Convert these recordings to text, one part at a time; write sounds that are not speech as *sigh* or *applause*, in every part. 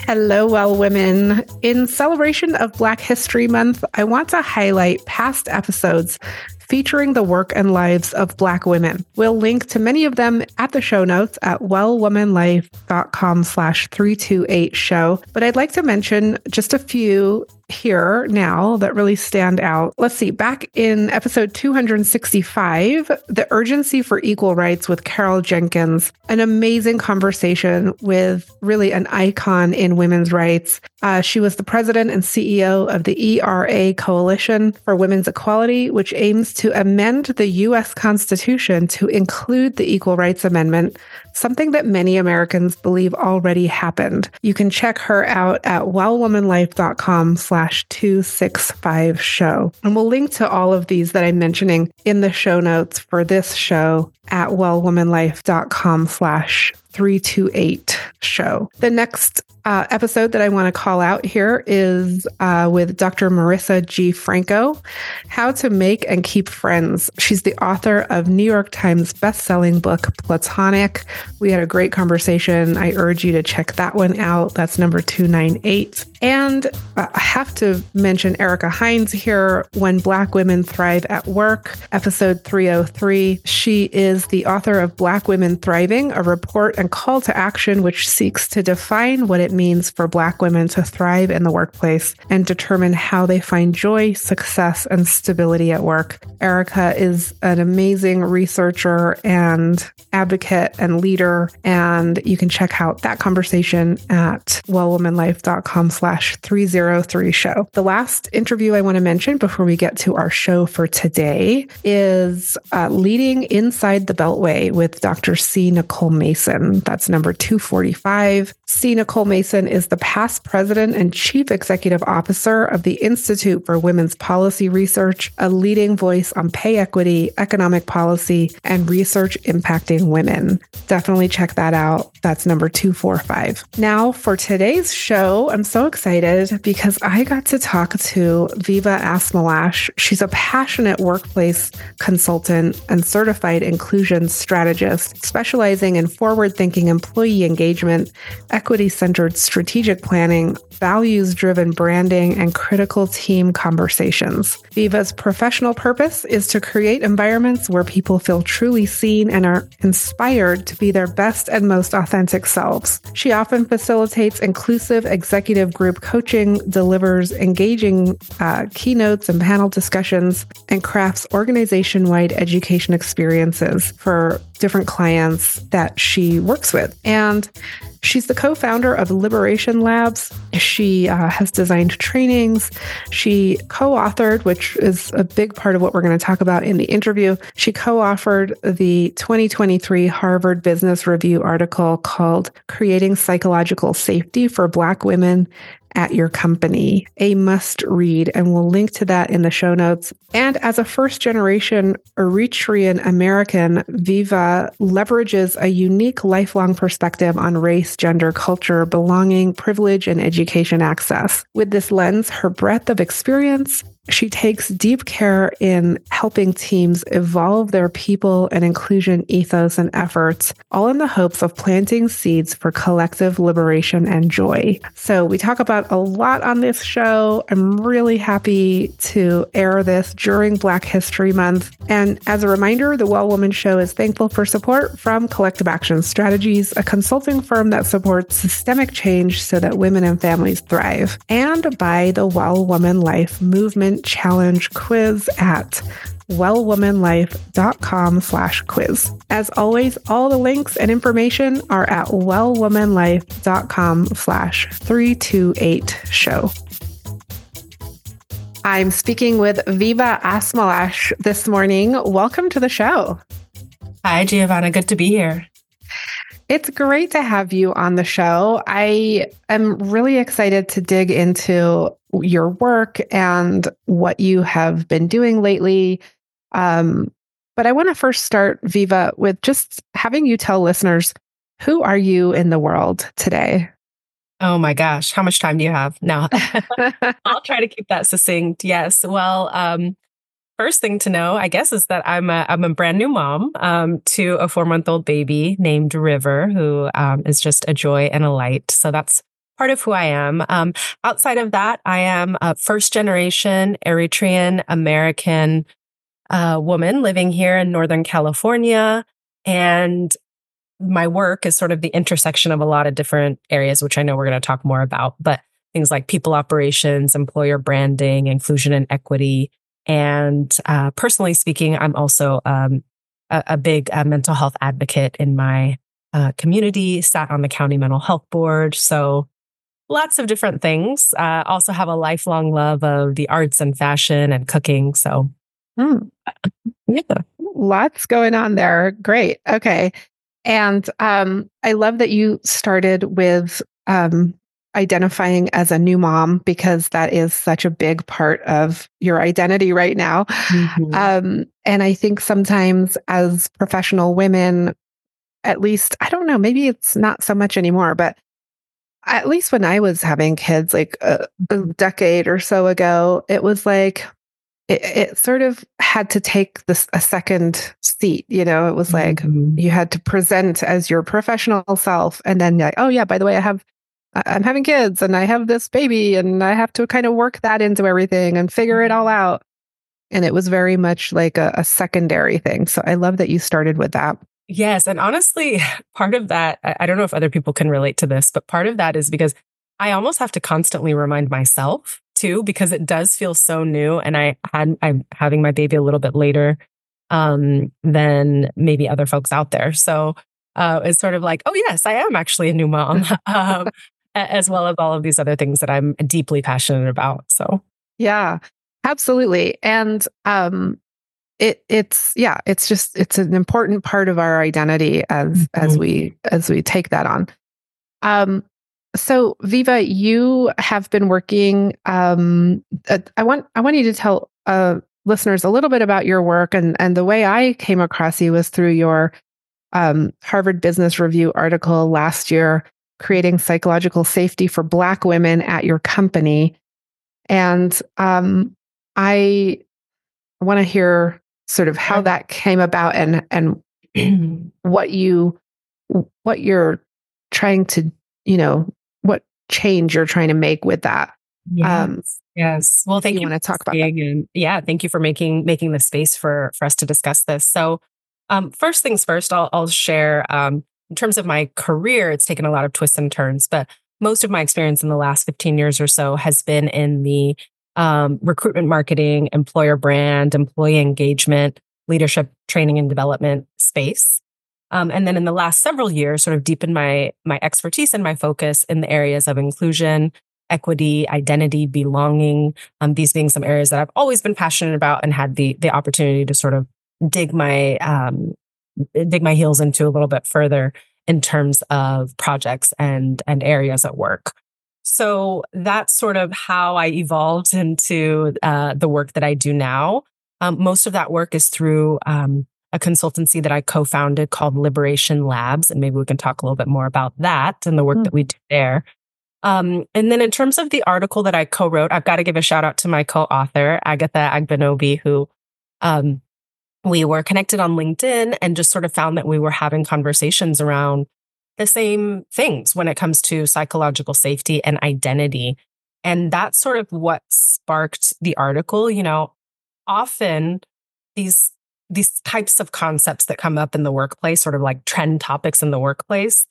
Hello, well women. In celebration of Black History Month, I want to highlight past episodes featuring the work and lives of Black women. We'll link to many of them at the show notes at wellwomanlife.com slash 328 show. But I'd like to mention just a few here now that really stand out. Let's see, back in episode 265, The Urgency for Equal Rights with Carol Jenkins, an amazing conversation with really an icon in women's rights. Uh, she was the president and CEO of the ERA Coalition for Women's Equality, which aims to amend the U.S. Constitution to include the Equal Rights Amendment something that many Americans believe already happened. You can check her out at wellwomanlife.com slash 265 show. And we'll link to all of these that I'm mentioning in the show notes for this show at wellwomanlife.com slash 328 show. The next uh, episode that I want to call out here is uh, with Dr. Marissa G. Franco, How to Make and Keep Friends. She's the author of New York Times bestselling book, Platonic. We had a great conversation. I urge you to check that one out. That's number 298. And uh, I have to mention Ericka Hines here, When Black Women Thrive at Work, episode 303. She is the author of Black Women Thriving, a report and call to action which seeks to define what it means for Black women to thrive in the workplace and determine how they find joy, success, and stability at work. Ericka is an amazing researcher and advocate and leader, and you can check out that conversation at wellwomanlife.com slash 303 show. The last interview I want to mention before we get to our show for today is uh, Leading Inside the Beltway with Dr. C. Nicole Mason. Um, that's number 245. C. Nicole Mason Mason is the past president and chief executive officer of the Institute for Women's Policy Research, a leading voice on pay equity, economic policy, and research impacting women. Definitely check that out. That's number 245. Now, for today's show, I'm so excited because I got to talk to Viva Asmelash. She's a passionate workplace consultant and certified inclusion strategist, specializing in forward thinking employee engagement, equity centered strategic planning, values driven branding, and critical team conversations. Viva's professional purpose is to create environments where people feel truly seen and are inspired to be their best and most authentic selves. She often facilitates inclusive executive group coaching, delivers engaging uh, keynotes and panel discussions, and crafts organization wide education experiences for different clients that she works with. And She's the co founder of Liberation Labs. She uh, has designed trainings. She co authored, which is a big part of what we're going to talk about in the interview. She co authored the 2023 Harvard Business Review article called Creating Psychological Safety for Black Women at your company, a must read, and we'll link to that in the show notes. And as a first generation Eritrean American, Viva leverages a unique lifelong perspective on race, gender, culture, belonging, privilege, and education access. With this lens, her breadth of experience, she takes deep care in helping teams evolve their people and inclusion ethos and efforts, all in the hopes of planting seeds for collective liberation and joy. So, we talk about a lot on this show. I'm really happy to air this during Black History Month. And as a reminder, the Well Woman Show is thankful for support from Collective Action Strategies, a consulting firm that supports systemic change so that women and families thrive, and by the Well Woman Life movement challenge quiz at wellwomanlife.com slash quiz. As always, all the links and information are at wellwomanlife.com slash 328 show. I'm speaking with Viva Asmelash this morning. Welcome to the show. Hi, Giovanna. Good to be here. it's great to have you on the show. I am really excited to dig into your work and what you have been doing lately. Um, but I want to first start, Viva, with just having you tell listeners who are you in the world today? Oh my gosh, how much time do you have? now? *laughs* I'll try to keep that succinct. Yes. Well, um, first thing to know, I guess, is that I'm a, I'm a brand new mom um, to a four month old baby named River, who um, is just a joy and a light. So that's part of who I am. Um, outside of that, I am a first generation Eritrean American uh, woman living here in Northern California. And my work is sort of the intersection of a lot of different areas, which I know we're going to talk more about, but things like people operations, employer branding, inclusion and equity. And uh, personally speaking, I'm also um, a, a, big uh, mental health advocate in my uh, community, sat on the county mental health board. So lots of different things. Uh, also have a lifelong love of the arts and fashion and cooking. So, mm. *laughs* yeah. Lots going on there. Great. Okay. And um, I love that you started with um, identifying as a new mom because that is such a big part of your identity right now. Mm-hmm. Um, and I think sometimes as professional women, at least, I don't know, maybe it's not so much anymore, but at least when I was having kids like uh, a, a decade or so ago, it was like, it, it, sort of had to take this a second seat you know? It was like mm-hmm. you had to present as your professional self and then like oh yeah by the way i have i'm having kids and i have this baby and i have to kind of work that into everything and figure it mm-hmm. all out. And it was very much like a, a secondary thing. So i love that you started with that yes and honestly *laughs* part of that i don't know if other people can relate to this but part of that is because i almost have to constantly remind myself too because it does feel so new and I had I'm having my baby a little bit later um than maybe other folks out there. So uh it's sort of like, oh yes, I am actually a new mom. *laughs* um as well as all of these other things that I'm deeply passionate about. So yeah, absolutely. And um it it's yeah, it's just it's an important part of our identity as mm-hmm. as we as we take that on. Um so, Viva, you have been working. Um, uh, I want I want you to tell uh, listeners a little bit about your work, and and the way I came across you was through your um, Harvard Business Review article last year, creating psychological safety for Black women at your company, and um, I want to hear sort of how that came about and and *clears throat* what you what you're trying to you know what change you're trying to make with that. Yes. Um, yes. Well, thank you. you want to talk about that? And yeah, thank you for making making the space for for us to discuss this. So, um, first things first, I'll, I'll share. Um, in terms of my career, it's taken a lot of twists and turns, but most of my experience in the last 15 years or so has been in the um, recruitment marketing, employer brand, employee engagement, leadership training and development space. Um, and then in the last several years, sort of deepen my my expertise and my focus in the areas of inclusion, equity, identity, belonging. Um, these being some areas that I've always been passionate about and had the the opportunity to sort of dig my um, dig my heels into a little bit further in terms of projects and and areas at work. So that's sort of how I evolved into uh, the work that I do now. Um, most of that work is through um, a consultancy that I co founded called Liberation Labs. And maybe we can talk a little bit more about that and the work mm. that we do there. Um, and then in terms of the article that I co wrote, I've got to give a shout out to my co author, Agatha Agbenobi, who um, we were connected on LinkedIn and just sort of found that we were having conversations around the same things when it comes to psychological safety and identity. And that's sort of what sparked the article. You know, often these these types of concepts that come up in the workplace, sort of like trend topics in the workplace,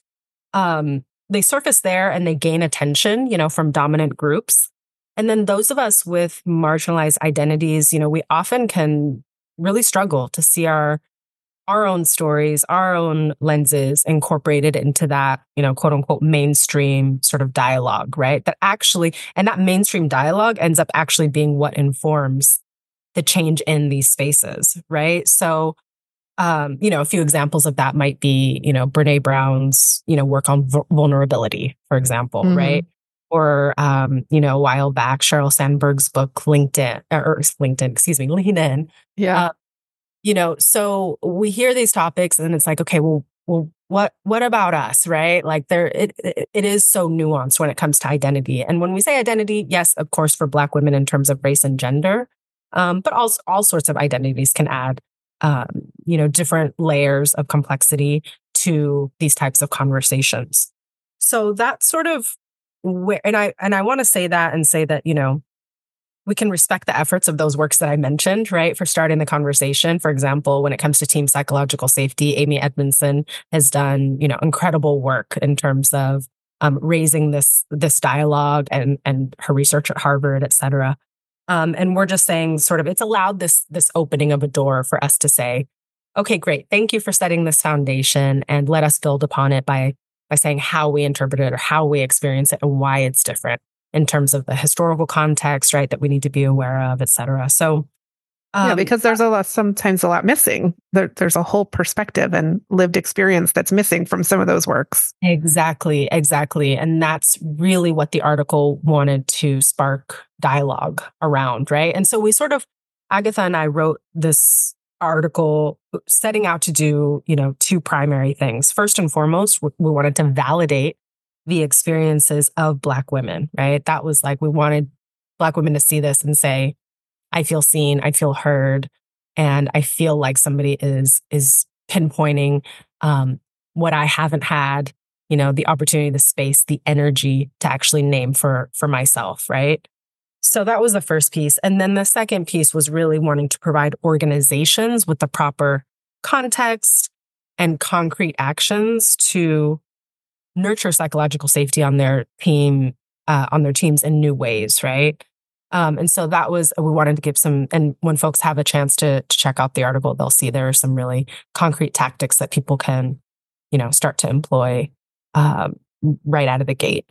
um, they surface there and they gain attention, you know, from dominant groups. And then those of us with marginalized identities, you know, we often can really struggle to see our our own stories, our own lenses incorporated into that, you know, quote unquote mainstream sort of dialogue, right? That actually, and that mainstream dialogue ends up actually being what informs the change in these spaces, right? So um, you know, a few examples of that might be, you know, Brene Brown's, you know, work on v- vulnerability, for example, mm-hmm. right? Or, um, you know, a while back, Sheryl Sandberg's book, LinkedIn, or LinkedIn, excuse me, Lean In. Yeah. Uh, you know, so we hear these topics and it's like, okay, well, well, what what about us, right? Like there, it it is so nuanced when it comes to identity. And when we say identity, yes, of course, for Black women in terms of race and gender, um, but also all sorts of identities can add um, you know, different layers of complexity to these types of conversations. So that's sort of where, and I, and I want to say that and say that, you know, we can respect the efforts of those works that I mentioned, right? For starting the conversation. For example, when it comes to team psychological safety, Amy Edmondson has done, you know, incredible work in terms of um, raising this this dialogue and and her research at Harvard, et cetera. Um, and we're just saying sort of it's allowed this this opening of a door for us to say, okay, great. Thank you for setting this foundation and let us build upon it by by saying how we interpret it or how we experience it and why it's different in terms of the historical context, right, that we need to be aware of, et cetera. So um, yeah, because there's a lot, sometimes a lot missing. There, there's a whole perspective and lived experience that's missing from some of those works. Exactly, exactly. And that's really what the article wanted to spark dialogue around, right? And so we sort of, Agatha and I wrote this article setting out to do, you know, two primary things. First and foremost, we wanted to validate the experiences of Black women, right? That was like, we wanted Black women to see this and say, I feel seen, I feel heard, and I feel like somebody is is pinpointing um, what I haven't had, you know, the opportunity, the space, the energy to actually name for for myself, right? So that was the first piece. And then the second piece was really wanting to provide organizations with the proper context and concrete actions to nurture psychological safety on their team, uh, on their teams in new ways, right? Um, and so that was, we wanted to give some, and when folks have a chance to, to check out the article, they'll see there are some really concrete tactics that people can, you know, start to employ um, right out of the gate.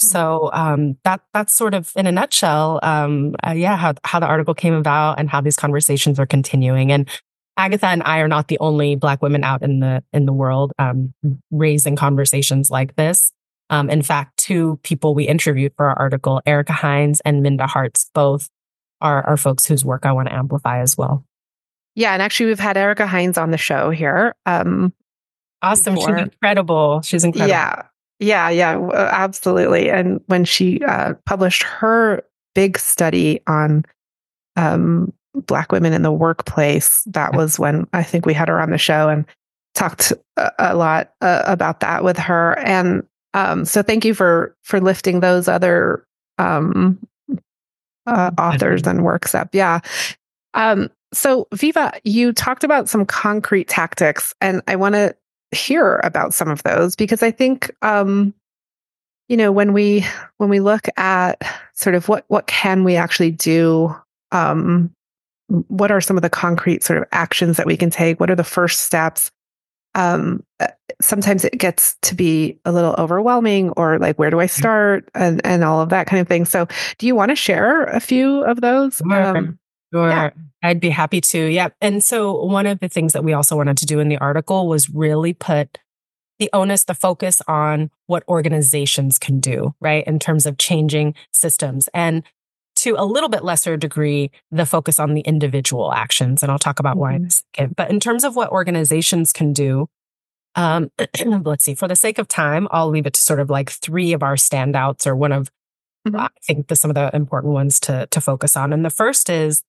Hmm. So um, that that's sort of in a nutshell, um, uh, yeah, how how the article came about and how these conversations are continuing. And Agatha and I are not the only Black women out in the in the world um, raising conversations like this. Um, in fact, two people we interviewed for our article, Ericka Hines and Minda Harts, both are, are folks whose work I want to amplify as well. Yeah, and actually, we've had Ericka Hines on the show here. Um, awesome. She's incredible. She's incredible. Yeah. Yeah. Yeah. Absolutely. And when she uh, published her big study on um, Black women in the workplace, that was when I think we had her on the show and talked a, a lot uh, about that with her. And um, so thank you for for lifting those other um, uh, authors and works up. Yeah. Um, so Viva, you talked about some concrete tactics, and I want to hear about some of those because I think um, you know when we when we look at sort of what what can we actually do um, what are some of the concrete sort of actions that we can take? What are the first steps? Um, uh, sometimes it gets to be a little overwhelming or like where do i mm-hmm. start? And and all of that kind of thing. So do you want to share a few of those? Sure, um, sure. Yeah. i'd be happy to. Yeah and so one of the things that we also wanted to do in the article was really put the onus the focus on what organizations can do right in terms of changing systems. And to a little bit lesser degree, the focus on the individual actions. And I'll talk about why in a mm-hmm. second. But in terms of what organizations can do, um, *clears throat* let's see, for the sake of time, I'll leave it to sort of like three of our standouts or one of, mm-hmm. I think, the, some of the important ones to, to focus on. And the first is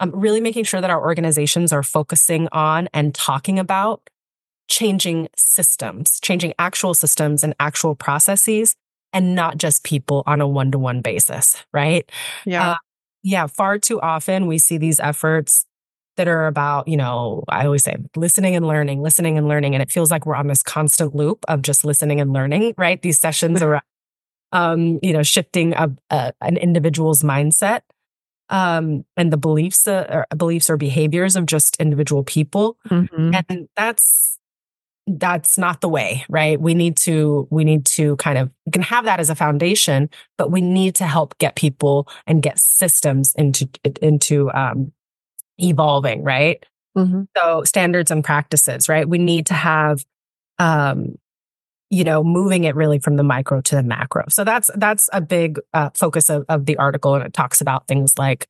um, really making sure that our organizations are focusing on and talking about changing systems, changing actual systems and actual processes and not just people on a one to one basis, right? Yeah. Uh, yeah. Far too often we see these efforts that are about, you know, I always say listening and learning, listening and learning. And it feels like we're on this constant loop of just listening and learning, right? These sessions *laughs* are, um, you know, shifting a, a, an individual's mindset um, and the beliefs, uh, or beliefs or behaviors of just individual people. Mm-hmm. And that's that's not the way, right? We need to, we need to kind of, can have that as a foundation, but we need to help get people and get systems into, into, um, evolving, right? Mm-hmm. So standards and practices, right? We need to have, um, you know, moving it really from the micro to the macro. So that's that's a big uh, focus of, of the article, and it talks about things like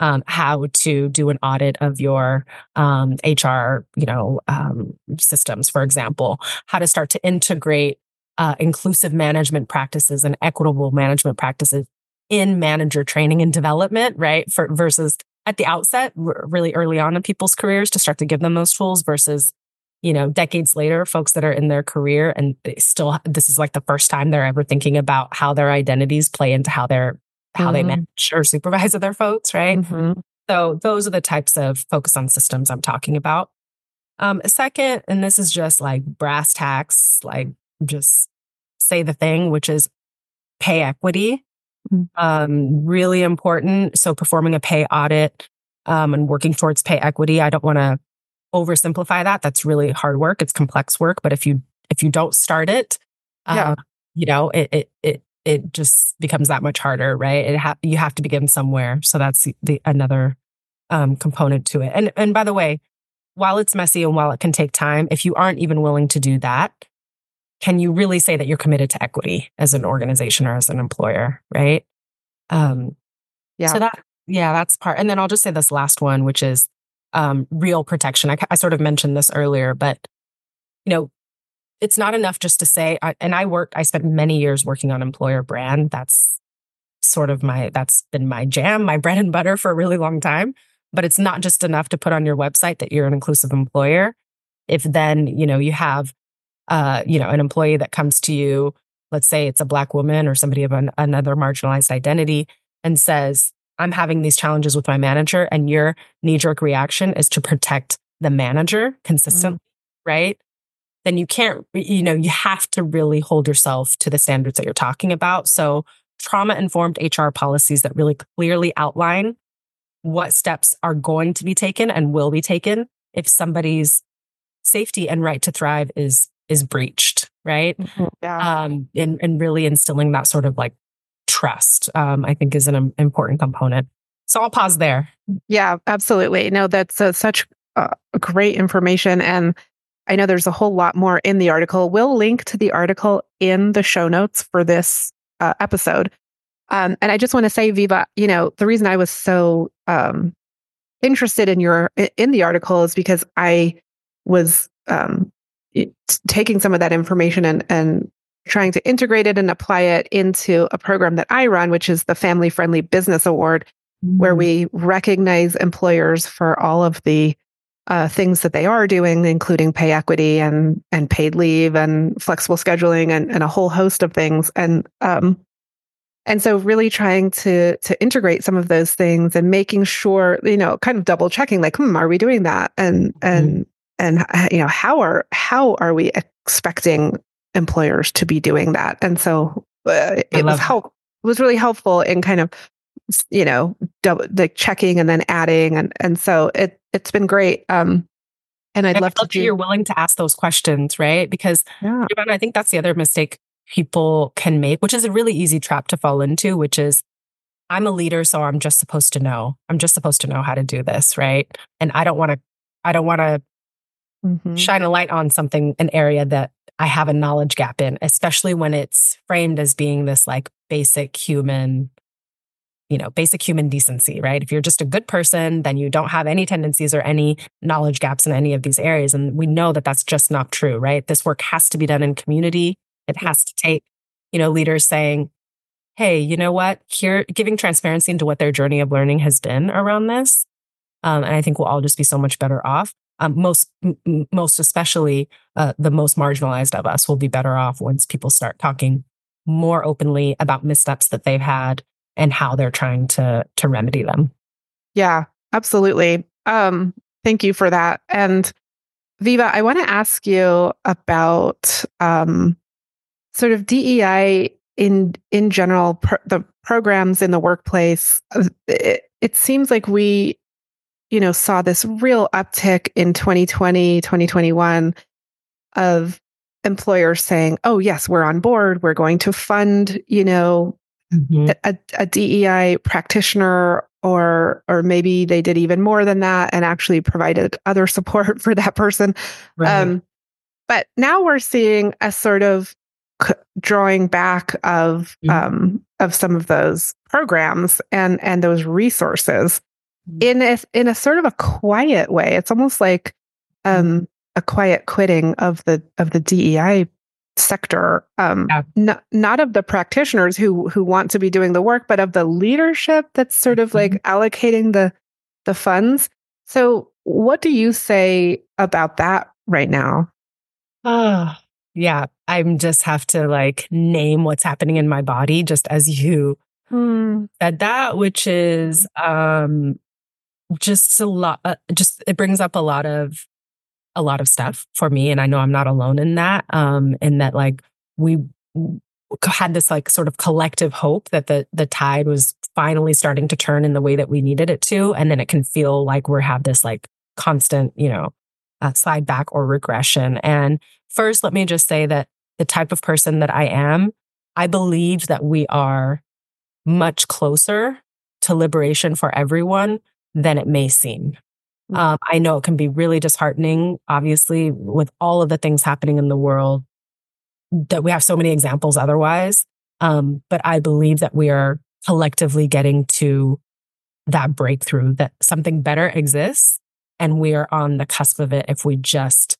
um, how to do an audit of your um, HR, you know, um, systems, for example, how to start to integrate uh, inclusive management practices and equitable management practices in manager training and development, right? For versus at the outset, r- really early on in people's careers to start to give them those tools versus, you know, decades later, folks that are in their career and they still, this is like the first time they're ever thinking about how their identities play into how they're, how mm-hmm. they manage or supervise *laughs* other folks, right? Mm-hmm. So those are the types of focus on systems I'm talking about. Um, second, and this is just like brass tacks, like just say the thing, which is pay equity. Mm. Um, really important. So performing a pay audit um, and working towards pay equity. I don't want to oversimplify that. That's really hard work. It's complex work. But if you if you don't start it, yeah. Uh, you know, it, it it it just becomes that much harder, right? It ha- you have to begin somewhere. So that's the, the another um, component to it. And and by the way, while it's messy and while it can take time, if you aren't even willing to do that, can you really say that you're committed to equity as an organization or as an employer, right? Um, yeah. So that, yeah, that's part. And then I'll just say this last one, which is um, real protection. I, I sort of mentioned this earlier, but you know, it's not enough just to say. And I worked. I spent many years working on employer brand. That's sort of my. That's been my jam, my *laughs* bread and butter for a really long time. But it's not just enough to put on your website that you're an inclusive employer. If then you know you have uh, you know, an employee that comes to you, let's say it's a black woman or somebody of an, another marginalized identity and says, I'm having these challenges with my manager and your knee jerk reaction is to protect the manager consistently, mm. right? Then you can't, you know, you have to really hold yourself to the standards that you're talking about. So, trauma informed HR policies that really clearly outline what steps are going to be taken and will be taken if somebody's safety and right to thrive is is breached, right? Mm-hmm. Yeah. Um, and, and really instilling that sort of like trust, um, I think is an important component. So I'll pause there. Yeah, absolutely. No, that's uh, such uh, great information. And I know there's a whole lot more in the article. We'll link to the article in the show notes for this uh, episode. Um, and I just want to say, Viva, you know, the reason I was so um, interested in your in the article is because I was um, taking some of that information and, and trying to integrate it and apply it into a program that I run, which is the Family Friendly Business Award, mm-hmm. where we recognize employers for all of the uh, things that they are doing, including pay equity and and paid leave and flexible scheduling and, and a whole host of things. And um, and so really trying to to integrate some of those things and making sure, you know, kind of double checking, like, hmm, are we doing that? And mm-hmm. and and you know how are how are we expecting employers to be doing that and so uh, it was help it was really helpful in kind of you know double, like checking and then adding and and so it it's been great um and I'd love, love to do- you're willing to ask those questions right because yeah. I think that's the other mistake people can make which is a really easy trap to fall into which is I'm a leader so I'm just supposed to know I'm just supposed to know how to do this right and I don't want to I don't want to mm-hmm. shine a light on something, an area that I have a knowledge gap in, especially when it's framed as being this like basic human, you know, basic human decency, right? If you're just a good person, then you don't have any tendencies or any knowledge gaps in any of these areas. And we know that that's just not true, right? This work has to be done in community. It has to take, you know, leaders saying, hey, you know what? Here, giving transparency into what their journey of learning has been around this. Um, and I think we'll all just be so much better off um, most m- most especially uh, the most marginalized of us will be better off once people start talking more openly about missteps that they've had and how they're trying to to remedy them. Yeah, absolutely. Um, thank you for that. And Viva, I want to ask you about um, sort of DEI in in general, the programs in the workplace. Uh, it, it seems like we you know, saw this real uptick in 2020, 2021 of employers saying, oh, yes, we're on board. We're going to fund, you know, mm-hmm. a, a DEI practitioner or or maybe they did even more than that and actually provided other support *laughs* for that person. Right. Um, but now we're seeing a sort of c- drawing back of mm-hmm. um, of some of those programs and and those resources mm-hmm. in a in a sort of a quiet way. It's almost like um, mm-hmm. a quiet quitting of the of the DEI sector um yeah. not, not of the practitioners who who want to be doing the work but of the leadership that's sort of like mm-hmm. allocating the the funds so what do you say about that right now oh yeah i'm just have to like name what's happening in my body just as you hmm. said that which is um just a lot uh, just it brings up a lot of a lot of stuff for me. And I know I'm not alone in that. Um, and that like we had this like sort of collective hope that the the tide was finally starting to turn in the way that we needed it to. And then it can feel like we're have this like constant, you know, uh, slide back or regression. And first, let me just say that the type of person that I am, I believe that we are much closer to liberation for everyone than it may seem. Mm. Um, I know it can be really disheartening, obviously, with all of the things happening in the world that we have so many examples otherwise. Um, but I believe that we are collectively getting to that breakthrough that something better exists and we are on the cusp of it if we just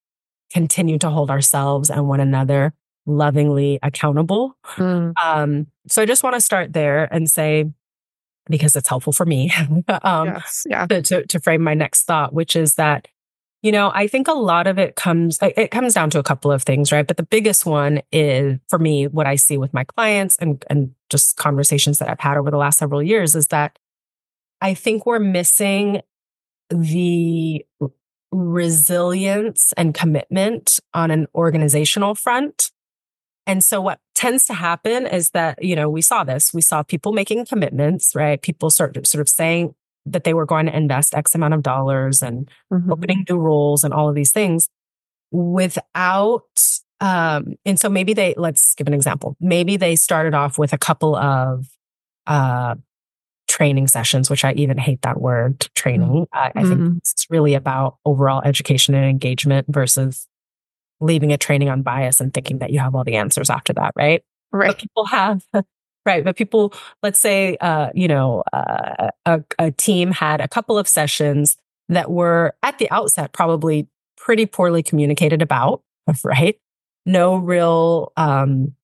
continue to hold ourselves and one another lovingly accountable. Mm. Um, so I just want to start there and say, because it's helpful for me *laughs* um, yes, yeah. to, to, to frame my next thought, which is that, you know, I think a lot of it comes, it comes down to a couple of things, right? But the biggest one is for me, what I see with my clients and, and just conversations that I've had over the last several years is that I think we're missing the resilience and commitment on an organizational front and so what tends to happen is that, you know, we saw this, we saw people making commitments, right? People sort of, sort of saying that they were going to invest X amount of dollars and mm-hmm. opening new roles and all of these things without, um, and so maybe they, let's give an example. Maybe they started off with a couple of, uh, training sessions, which I even hate that word training. Mm-hmm. I, I think mm-hmm. it's really about overall education and engagement versus leaving a training on bias and thinking that you have all the answers after that, right? Right. But people have, *laughs* right. But people, let's say, uh, you know, uh, a, a team had a couple of sessions that were at the outset probably pretty poorly communicated about, *laughs* right? No real, um,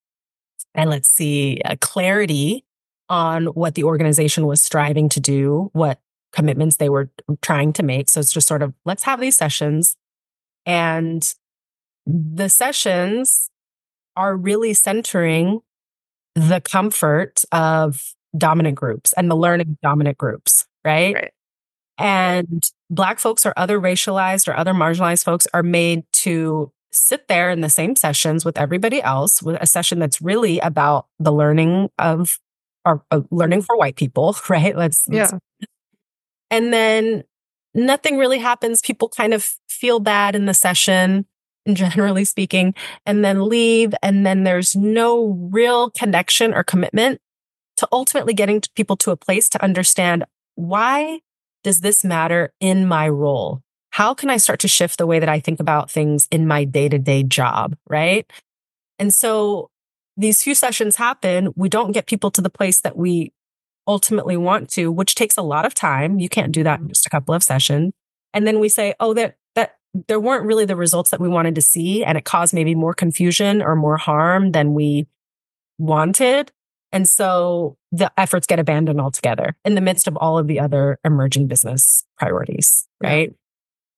and let's see, uh, clarity on what the organization was striving to do, what commitments they were trying to make. So it's just sort of let's have these sessions and the sessions are really centering the comfort of dominant groups and the learning of dominant groups, right? right? And Black folks or other racialized or other marginalized folks are made to sit there in the same sessions with everybody else with a session that's really about the learning of or uh, learning for white people, *laughs* right? Let's, yeah. Let's, and then nothing really happens. People kind of feel bad in the session *laughs* generally speaking, and then leave. And then there's no real connection or commitment to ultimately getting people to a place to understand why does this matter in my role? How can I start to shift the way that I think about things in my day to day job? Right. And so these few sessions happen. We don't get people to the place that we ultimately want to, which takes a lot of time. You can't do that in just a couple of sessions. And then we say, oh, that there weren't really the results that we wanted to see. And it caused maybe more confusion or more harm than we wanted. And so the efforts get abandoned altogether in the midst of all of the other emerging business priorities. Right. Yeah.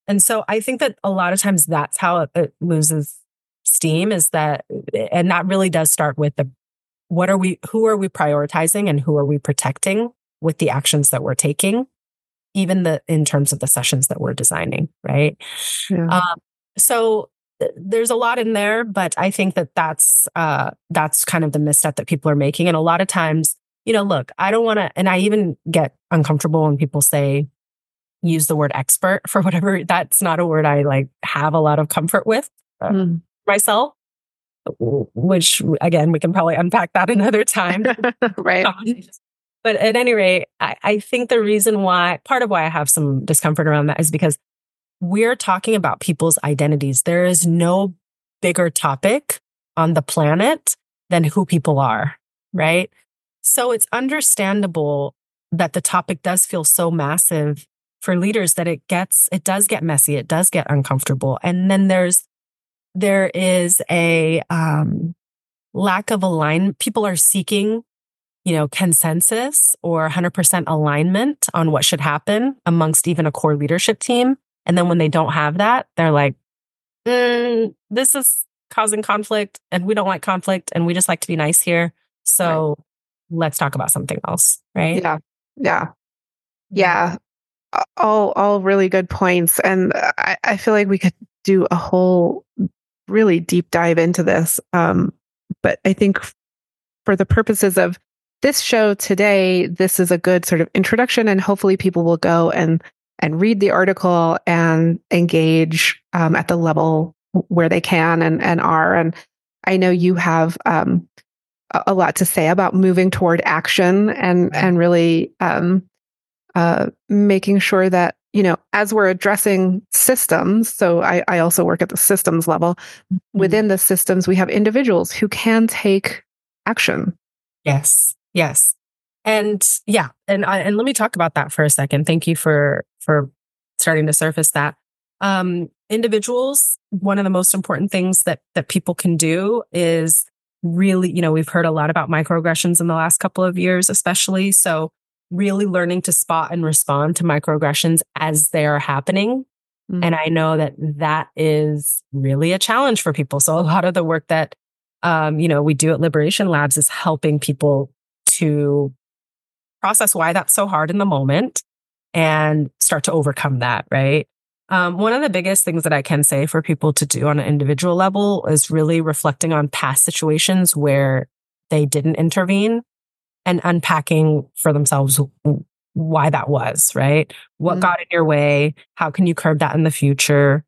And so I think that a lot of times that's how it, it loses steam is that, and that really does start with the what are we, who are we prioritizing and who are we protecting with the actions that we're taking? Even the in terms of the sessions that we're designing, right? Yeah. Um, so th- there's a lot in there, but I think that that's uh, that's kind of the misstep that people are making, and a lot of times, you know, look, I don't want to, and I even get uncomfortable when people say use the word expert *laughs* for whatever. That's not a word I like have a lot of comfort with uh, mm. myself. which again, we can probably unpack that *laughs* another time. *laughs* right. Um, but at any rate, I, I think the reason why, part of why I have some discomfort around that is because we're talking about people's identities. There is no bigger topic on the planet than who people are, right? So it's understandable that the topic does feel so massive for leaders that it gets, it does get messy. It does get uncomfortable. And then there's, there is a, um, lack of alignment. People are seeking, you know, consensus or 100% alignment on what should happen amongst even a core leadership team. And then when they don't have that, they're like, mm, this is causing conflict and we don't like conflict and we just like to be nice here. So right. let's talk about something else. Right. Yeah. Yeah. Yeah. All, all really good points. And I, I feel like we could do a whole really deep dive into this. Um, but I think for the purposes of this show today, this is a good sort of introduction, and hopefully people will go and and read the article and engage um, at the level where they can and, and are. And I know you have um, a lot to say about moving toward action and and really um, uh, making sure that you know as we're addressing systems. So I, I also work at the systems level. Mm-hmm. Within the systems, we have individuals who can take action. Yes. Yes. And yeah, and I, and let me talk about that for a second. Thank you for for starting to surface that. Um, individuals, one of the most important things that that people can do is really, you know, we've heard a lot about microaggressions in the last couple of years, especially. So really learning to spot and respond to microaggressions as they are happening. Mm-hmm. And I know that that is really a challenge for people. So a lot of the work that, um, you know, we do at Liberation Labs is helping people to process why that's so hard in the moment and start to overcome that, right? Um, one of the biggest things that I can say for people to do on an individual level is really reflecting on past situations where they didn't intervene and unpacking for themselves why that was, right? What mm-hmm. got in your way? How can you curb that in the future?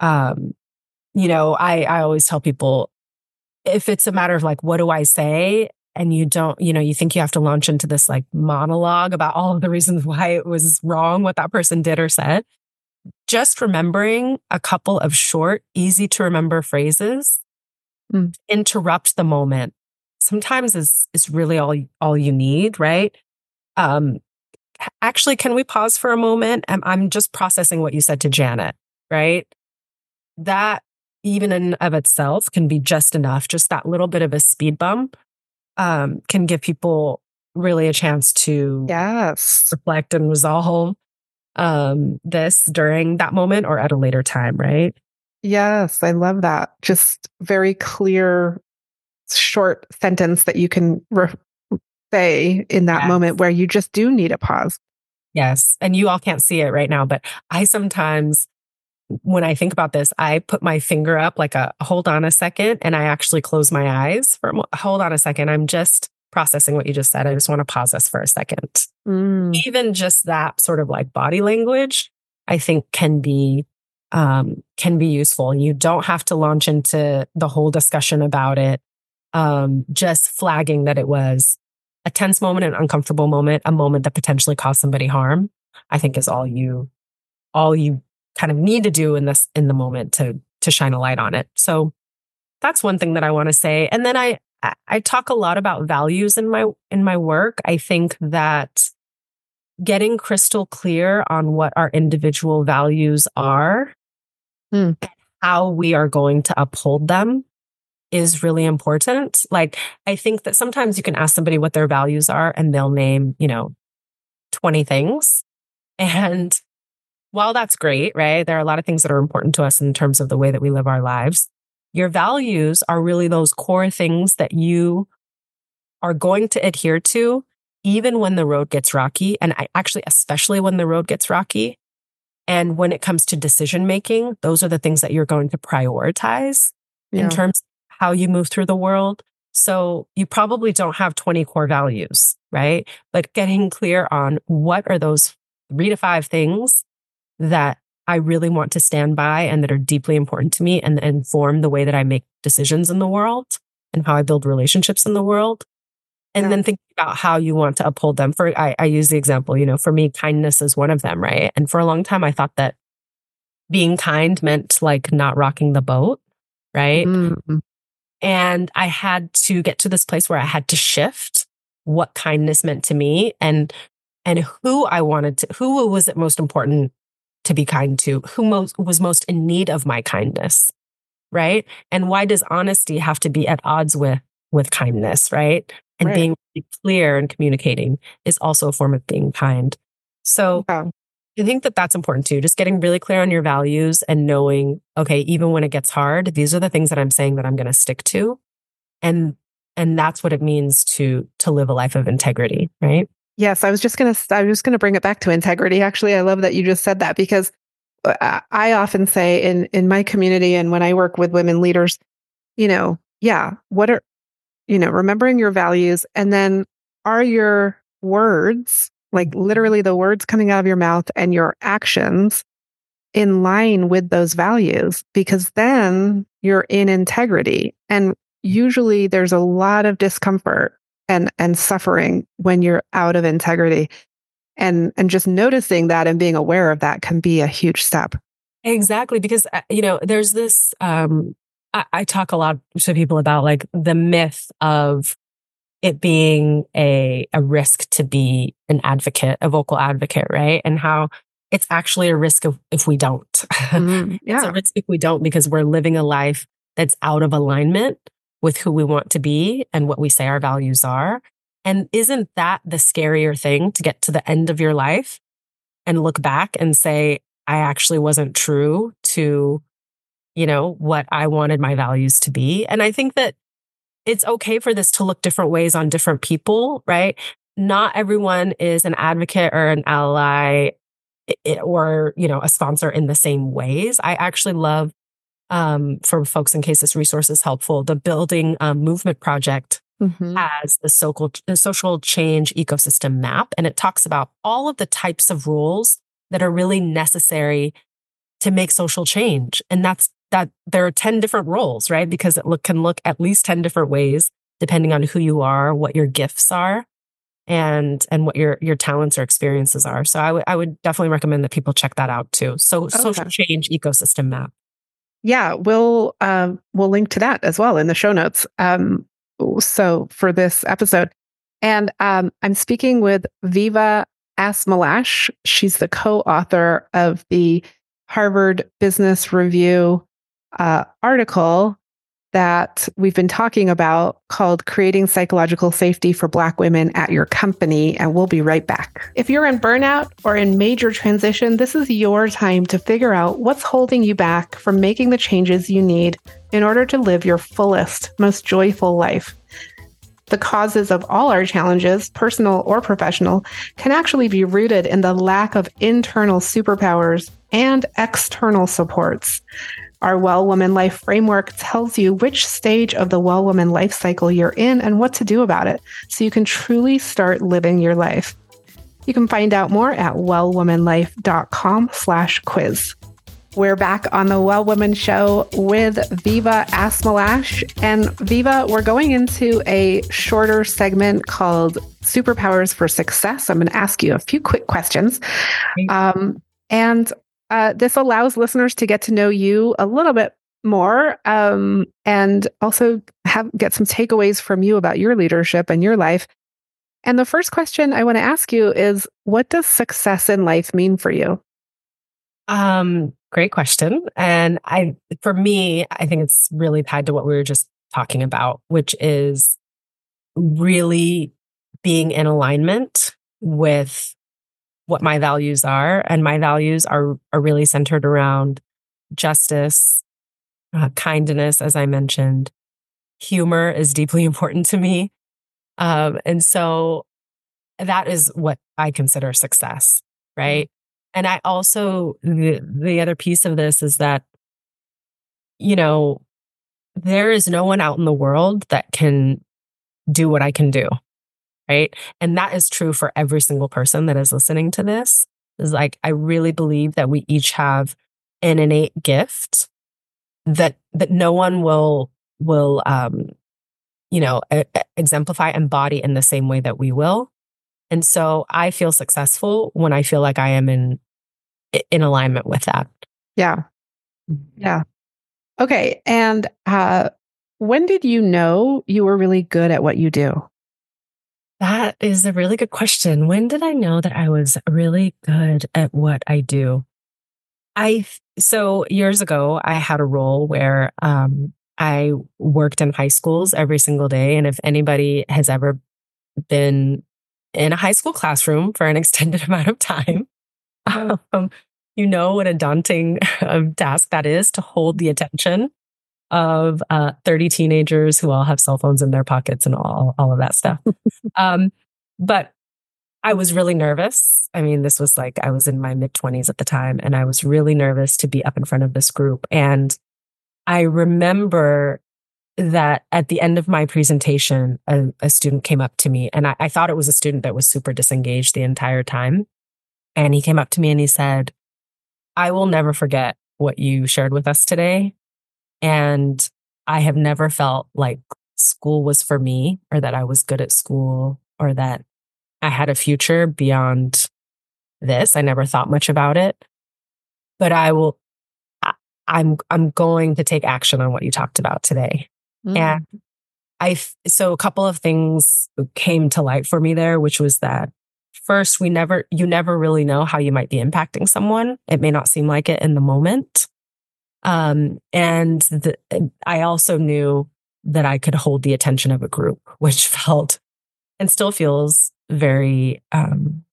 Um, you know, I, I always tell people if it's a matter of like, what do I say? And you don't, you know, you think you have to launch into this like monologue about all of the reasons why it was wrong what that person did or said. Just remembering a couple of short, easy to remember phrases mm. interrupt the moment. Sometimes is is really all all you need, right? Um actually can we pause for a moment? I'm, I'm just processing what you said to Janet, right? That even in of itself can be just enough, just that little bit of a speed bump um, can give people really a chance to yes reflect and resolve um, this during that moment or at a later time, right? Yes, I love that. Just very clear, short sentence that you can re- say in that yes. moment where you just do need a pause. Yes. And you all can't see it right now, but I sometimes when I think about this, I put my finger up like a hold on a second and I actually close my eyes for hold on a second. I'm just processing what you just said. I just want to pause this for a second. Mm. Even just that sort of like body language, I think can be um, can be useful. You don't have to launch into the whole discussion about it. Um, just flagging that it was a tense moment, an uncomfortable moment, a moment that potentially caused somebody harm. I think is all you all you kind of need to do in this in the moment to to shine a light on it. So that's one thing that I want to say. And then I I talk a lot about values in my in my work. I think that getting crystal clear on what our individual values are mm. how we are going to uphold them is really important. Like I think that sometimes you can ask somebody what their values are and they'll name, you know, 20 things. *laughs* And while that's great, right? There are a lot of things that are important to us in terms of the way that we live our lives. Your values are really those core things that you are going to adhere to, even when the road gets rocky. And I actually, especially when the road gets rocky. And when it comes to decision making, those are the things that you're going to prioritize yeah. in terms of how you move through the world. So you probably don't have 20 core values, right? But getting clear on what are those three to five things that I really want to stand by and that are deeply important to me and inform the way that I make decisions in the world and how I build relationships in the world. And yeah. then think about how you want to uphold them. For I, I use the example, you know, for me, kindness is one of them, right? And for a long time, I thought that being kind meant like not rocking the boat, right? Mm-hmm. And I had to get to this place where I had to shift what kindness meant to me and and who I wanted to who was it most important to be kind to, who most was most in need of my kindness, right? And why does honesty have to be at odds with with kindness, right? And right. being clear and communicating is also a form of being kind. So yeah. I think that that's important too. Just getting really clear on your values and knowing, okay, even when it gets hard, these are the things that I'm saying that I'm going to stick to. And, and that's what it means to, to live a life of integrity, right? Yes. I was just to, I was just to bring it back to integrity. Actually, I love that you just said that because uh, I often say in, in my community and when I work with women leaders, you know, yeah, what are, you know, remembering your values and then are your words like literally the words coming out of your mouth and your actions in line with those values, because then you're in integrity. And usually there's a lot of discomfort and, and suffering when you're out of integrity. And, and just noticing that and being aware of that can be a huge step. Exactly. Because, uh, you know, there's this, um, I, I talk a lot to people about like the myth of it being a, a risk to be an advocate, a vocal advocate, right? And how it's actually a risk of if we don't. *laughs* Mm, yeah. it's a risk if we don't because we're living a life that's out of alignment with who we want to be and what we say our values are. And isn't that the scarier thing to get to the end of your life and look back and say, I actually wasn't true to, you know, what I wanted my values to be. And I think that it's okay for this to look different ways on different people, right? Not everyone is an advocate or an ally or, you know, a sponsor in the same ways. I actually love, um, for folks in case this resource is helpful, the Building um, Movement Project mm-hmm. has the social, the social change ecosystem map, and it talks about all of the types of rules that are really necessary to make social change. And that's that there are 10 different roles, right? Because it look, can look at least 10 different ways depending on who you are, what your gifts are, and and what your your talents or experiences are. So I would I would definitely recommend that people check that out too. So okay. social change ecosystem map. Yeah, we'll um, we'll link to that as well in the show notes. Um, so for this episode, and um, I'm speaking with Viva Asmelash. She's the co-author of the Harvard Business Review uh, article that we've been talking about called Creating Psychological Safety for Black Women at Your Company, and we'll be right back. If you're in burnout or in major transition, this is your time to figure out what's holding you back from making the changes you need in order to live your fullest, most joyful life. The causes of all our challenges, personal or professional, can actually be rooted in the lack of internal superpowers and external supports. Our Well Woman Life framework tells you which stage of the Well Woman life cycle you're in and what to do about it so you can truly start living your life. You can find out more at wellwomanlife.com slash quiz. We're back on the Well Woman Show with Viva Asmelash. And Viva, we're going into a shorter segment called Superpowers for Success. I'm going to ask you a few quick questions. Um, and uh, this allows listeners to get to know you a little bit more um, and also have get some takeaways from you about your leadership and your life. And the first question I want to ask you is what does success in life mean for you? Um, great question. And I for me, I think it's really tied to what we were just talking about, which is really being in alignment with what my values are. And my values are, are really centered around justice, uh, kindness, as I mentioned. Humor is deeply *laughs* important to me. Um, and so that is what I consider success, right? And I also, the, the other piece of this is that, you know, there is no one out in the world that can do what I can do right? And that is true for every single person that is listening to this. Is like, I really believe that we each have an innate gift that that no one will will um you know a, a exemplify embody in the same way that we will. And so i feel successful when i feel like i am in in alignment with that. Yeah. Yeah. Okay and uh when did you know you were really good at what you do that is a really good question. When did I know that I was really good at what I do? I so years ago I had a role where um, I worked in high schools every single day, and if anybody has ever been in a high school classroom for an *laughs* extended amount of time, *laughs* um, you know what a daunting *laughs* um, task that is to hold the attention of uh, 30 teenagers who all have cell phones in their pockets and all, all of that stuff. *laughs* um, but I was really nervous. I mean, this was like I was in my mid 20s at the time, and I was really nervous to be up in front of this group. And I remember that at the end of my presentation, a, a student came up to me, and I, I thought it was a student that was super disengaged the entire time. And he came up to me and he said, I will never forget what you shared with us today. And I have never felt like school was for me or that I was good at school or that I had a future beyond this. I never thought much about it. But I will I, I'm I'm going to take action on what you talked about today. Mm. And I so a couple of things came to light for me there, which was that first we never you never really know how you might be impacting someone. It may not seem like it in the moment. Um, and the, I also knew that I could hold the attention of a group, *laughs* which felt and still feels very, um,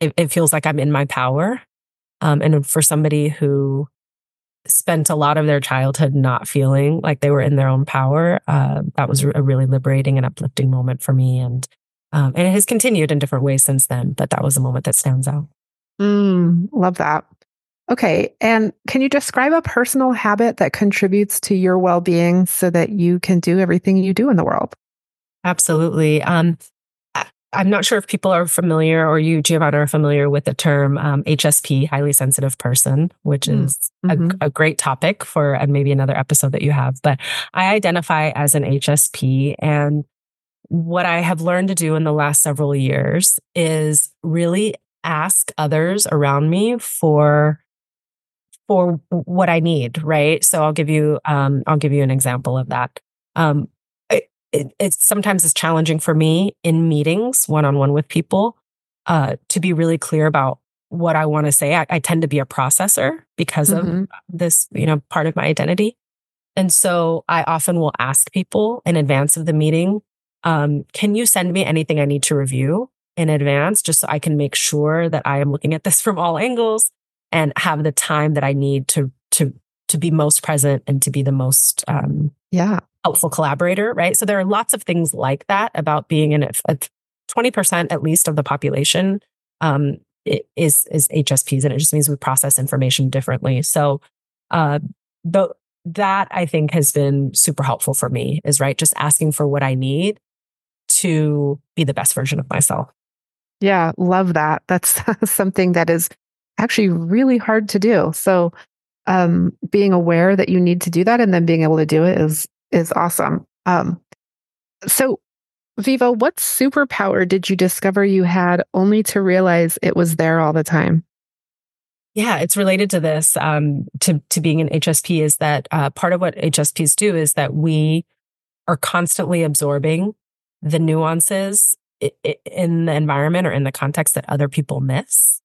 it, it feels like I'm in my power. Um, and for somebody who spent a lot of their childhood not feeling like they were in their own power, uh, that was a really liberating and uplifting moment for me. And um, and it has continued in different ways since then, but that was a moment that stands out. Mm, love that. Okay. And can you describe a personal habit that contributes to your well being so that you can do everything you do in the world? Absolutely. Um, I'm not sure if people are familiar or you, Giovanna, are familiar with the term um, HSP, highly sensitive person, which mm, is mm-hmm. a, a, great topic for uh, maybe another episode that you have. But I identify as an HSP. And what I have learned to do in the last several years is really ask others around me for for what I need, right? So I'll give you um, I'll give you an example of that. Um, it, it, it's sometimes it's challenging for me in meetings one on one with people uh, to be really clear about what I want to say. I, I, tend to be a processor because mm-hmm. of this, you know, part of my identity. And so I often will ask people in advance of the meeting, um, can you send me anything I need to review in advance just so I can make sure that I am looking at this *laughs* from all angles and have the time that I need to to to be most present and to be the most um, yeah helpful collaborator, right? So there are lots of things like that about being in a twenty percent at least of the population um, is is HSPs, and it just means we process information differently. So uh, the that I think has been super helpful for me is right just asking for what I need to be the best version of myself. Yeah, love that. That's *laughs* something that is actually really hard to do. So um, being aware that you need to do that and then being able to do it is is awesome. Um, so Viva, what superpower did you discover you had only to realize it was there all the time? Yeah, it's related to this. Um, to to being an HSP is that uh, part of what HSPs do is that we are constantly absorbing the nuances in the environment or in the context that other people miss.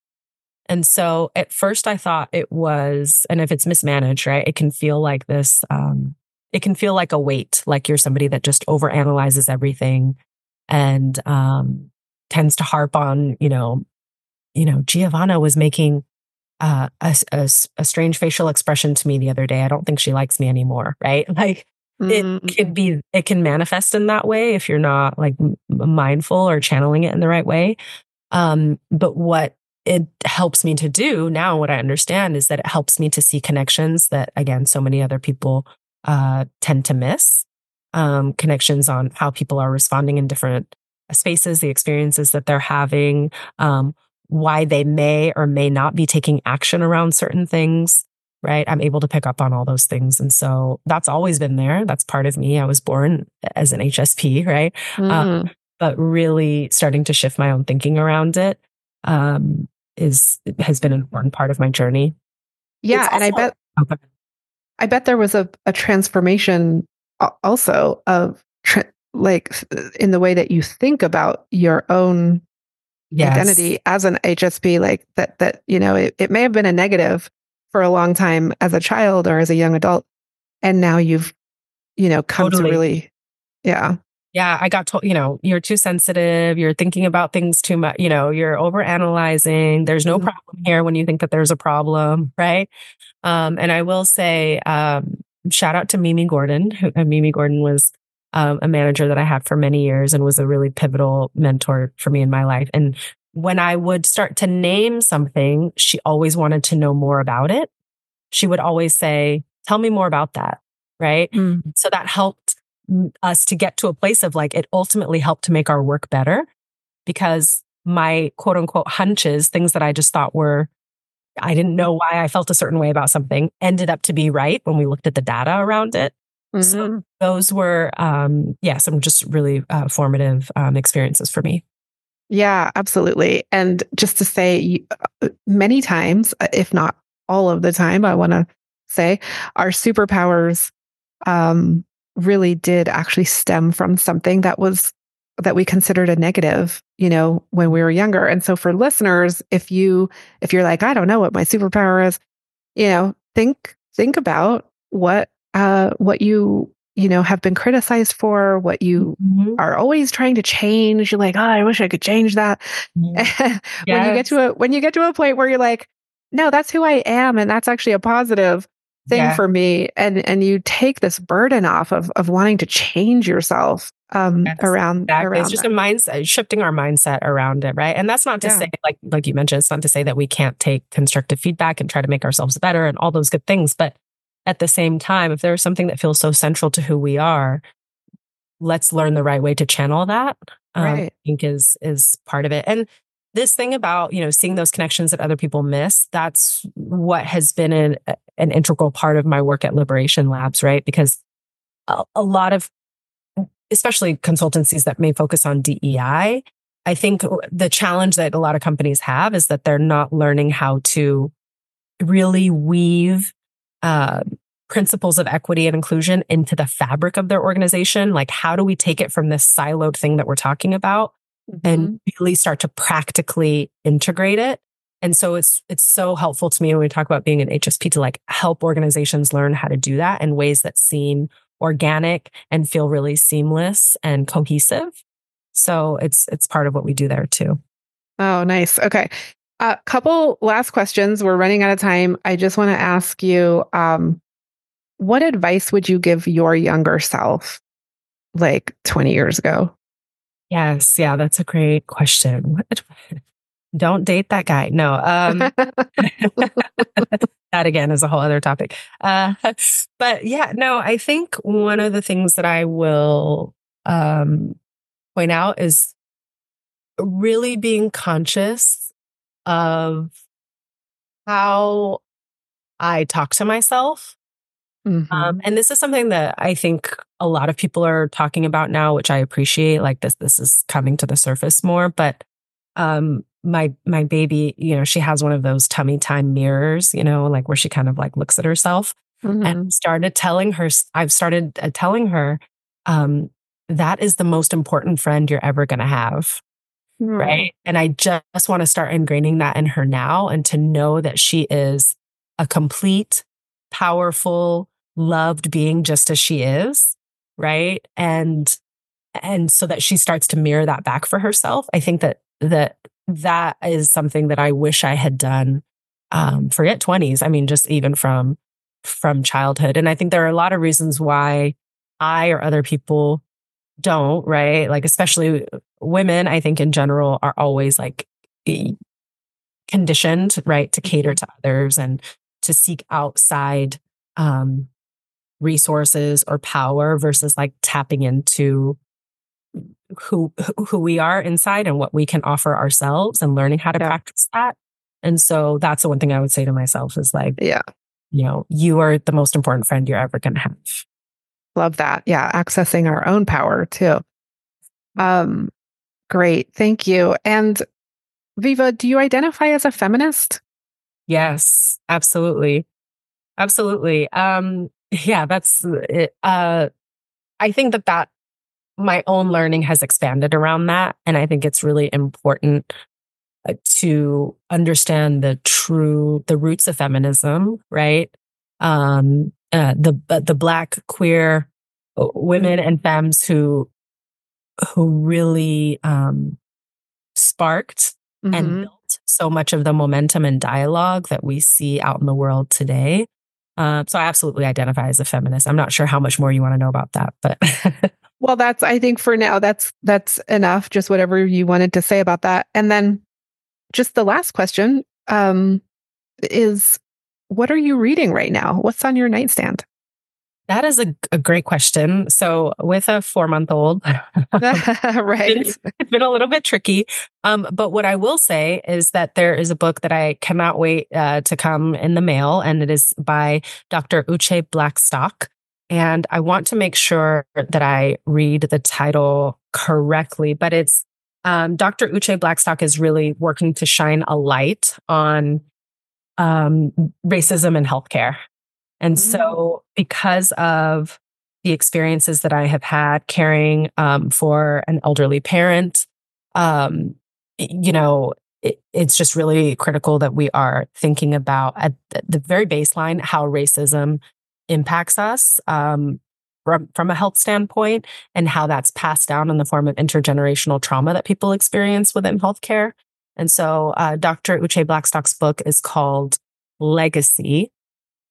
And so at first I thought it was, and if it's mismanaged, right, it can feel like this, um, it can feel like a weight, like you're somebody that just overanalyzes everything and um, tends to harp on, you know, you know, Giovanna was making uh, a, a, a strange facial expression to me the other day. I don't think she likes me anymore, right? *laughs* Like mm-hmm. it can be, it can manifest in that way if you're not like mindful or channeling it in the right way. Um, but what it helps me to do now what i understand is that it helps me to see connections that again so many other people uh, tend to miss um, connections on how people are responding in different spaces the experiences that they're having um, why they may or may not be taking action around certain things right? I'm able to pick up on all those things. And so that's always been there. That's part of me. I was born as an HSP, right? Mm. Um, but really starting to shift my own thinking around it um, is has been an important part of my journey. Yeah, also, and I bet okay. I bet there was a, a transformation also of tra- like in the way that you think about your own yes. identity as an HSP, like that that you know it, it may have been a negative for a long time as a child or as a young adult, and now you've you know come totally. to really yeah yeah, I got told, you know, you're too sensitive. You're thinking about things too much. You know, you're over analyzing. There's no mm-hmm. problem here when you think that there's a problem. Right. Um, and I will say, um, shout out to Mimi Gordon. Who, uh, Mimi Gordon was um, a manager that I had for many years and was a really pivotal mentor for me in my life. And when I would start to name something, she always wanted to know more about it. She would always say, tell me more about that. Right. Mm. So that helped us to get to a place of like it ultimately helped to make our work better because my quote unquote hunches, things that I just thought were, I didn't know why I felt a certain way about something, ended up to be right when we looked at the data around it. Mm-hmm. So those were, um, yeah, some just really uh, formative um, experiences for me. Yeah, absolutely. And just to say, uh, many times, uh, if not all of the time, I want to say our superpowers um, really did actually stem from something that was that we considered a negative you know when we were younger and so for listeners if you if you're like i don't know what my superpower is you know think think about what uh what you you know have been criticized for what you mm-hmm. are always trying to change you're like oh i wish i could change that mm-hmm. *laughs* when you get to a when you get to a point where you're like no that's who i am and that's actually a positive thing yeah. for me and and you take this burden off of of wanting to change yourself um yes, around exactly. around it's just that. a mindset shifting our mindset around it right and that's not to yeah. say like like you mentioned it's not to say that we can't take constructive feedback and try to make ourselves better and all those good things but at the same time if there's something that feels so central to who we are let's learn the right way to channel that um, right. i think is is part of it and this thing about you know seeing those connections that other people miss that's what has been an, an integral part of my work at liberation labs right? Because a, a lot of especially consultancies that may focus on dei i think the challenge that a lot of companies have is that they're not learning how to really weave uh, principles of equity and inclusion into the fabric of their organization. Like how do we take it from this siloed thing that we're talking about mm-hmm. and really start to practically integrate it. And so it's it's so helpful to me when we talk about being an HSP to like help organizations learn how to do that in ways that seem organic and feel really seamless and cohesive. So it's it's part of what we do there too. Oh, nice. Okay. A uh, couple last questions. We're running out of time. I just want to ask you um, what advice would you give your younger self like 20 years ago? Yes. Yeah. That's a great question. *laughs* Don't date that guy. No. Um, *laughs* that again is a whole other topic. Uh, *laughs* but yeah, no, I think one of the things that I will um, point out is really being conscious of how I talk to myself Mm-hmm. Um, and this is something that I think a lot of people are talking about now, which I appreciate. Like this, this is coming to the surface more. But um, my my baby, you know, she has one of those tummy time mirrors, you know, like where she kind of like looks at herself. Mm-hmm. And started telling her, I've started uh, telling her, um, that is the most important friend you're ever going to have. Mm-hmm. Right. And I just want to start ingraining that in her now and to know that she is a complete, powerful, loved being just as she is, right? And and so that she starts to mirror that back for herself. I think that that that is something that I wish I had done um forget 20s. I mean just even from from childhood. And I think there are a lot of reasons why I or other people don't, right? Like especially women, I think in general are always like conditioned, right, to cater to others and to seek outside um, resources or power versus like tapping into who who we are inside and what we can offer ourselves and learning how to yeah. practice that. And so that's the one thing I would say to myself is like, yeah, you know, you are the most important friend you're ever going to have. Love that. Yeah. Accessing our own power too. Um, great. Thank you. And Viva, do you identify as a feminist? Yes, absolutely. Absolutely. Um, yeah, that's it. Uh, I think that that my own learning has expanded around that. And I think it's really important uh, to understand the true, the roots of feminism, right? Um, uh, the, uh, the black queer uh, women and femmes who, who really, um, sparked mm-hmm. and built so much of the momentum and dialogue that we see out in the world today. Uh, so I absolutely identify as a feminist. I'm not sure how much more you want to know about that, but *laughs* well, that's I think for now that's that's enough. Just whatever you wanted to say about that, and then just the last question um, is, what are you reading right now? What's on your nightstand? That is a, a great question. So, with a four month old, *laughs* *laughs* right, it's, it's been a little bit tricky. Um, but what I will say is that there is a book that I cannot wait uh, to come in the mail, and it is by Dr. Uche Blackstock. And I want to make sure that I read the title correctly, but it's um, Dr. Uche Blackstock is really working to shine a light on um, racism in healthcare. And mm-hmm. so, because of the experiences that I have had caring um, for an elderly parent, um, you know, it, it's just really critical that we are thinking about at the very baseline how racism impacts us um, from, from a health standpoint and how that's passed down in the form of intergenerational trauma that people experience within healthcare. And so, uh, Dr. Uche Blackstock's book is called Legacy.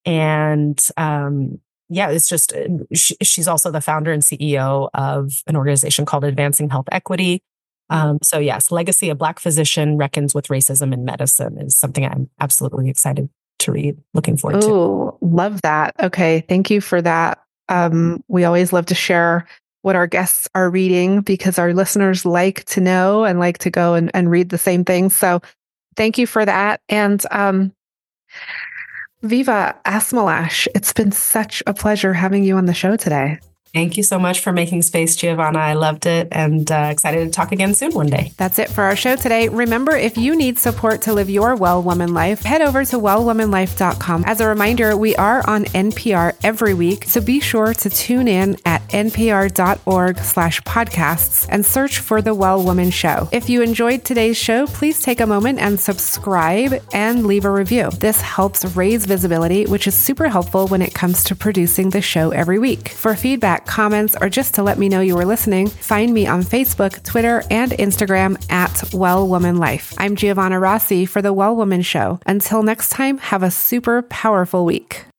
And um, yeah, it's just, uh, she, she's also the founder and CEO of an organization called Advancing Health Equity. Um, so, yes, Legacy, a Black physician reckons with racism in medicine is something I'm absolutely excited to read. Looking forward Ooh, to. Love that. Okay. Thank you for that. Um, we always love to share what our guests are reading because our listeners like to know and like to go and, and read the same things. So, thank you for that. And um, Viva Asmelash, it's been such a pleasure having you on the show today. Thank you so much for making space, Giovanna. I loved it and uh, excited to talk again soon one day. That's it for our show today. Remember, if you need support to live your well woman life, head over to wellwomanlife.com. As a reminder, we are on NPR every week, so be sure to tune in at npr.org slash podcasts and search for The Well Woman Show. If you enjoyed today's show, please take a moment and subscribe and leave a review. This helps raise visibility, which is super helpful when it comes to producing the show every week. For feedback, feedback, comments, or just to let me know you were listening, find me on Facebook, Twitter, and Instagram at Well Woman Life. I'm Giovanna Rossi for The Well Woman Show. Until next time, have a super powerful week.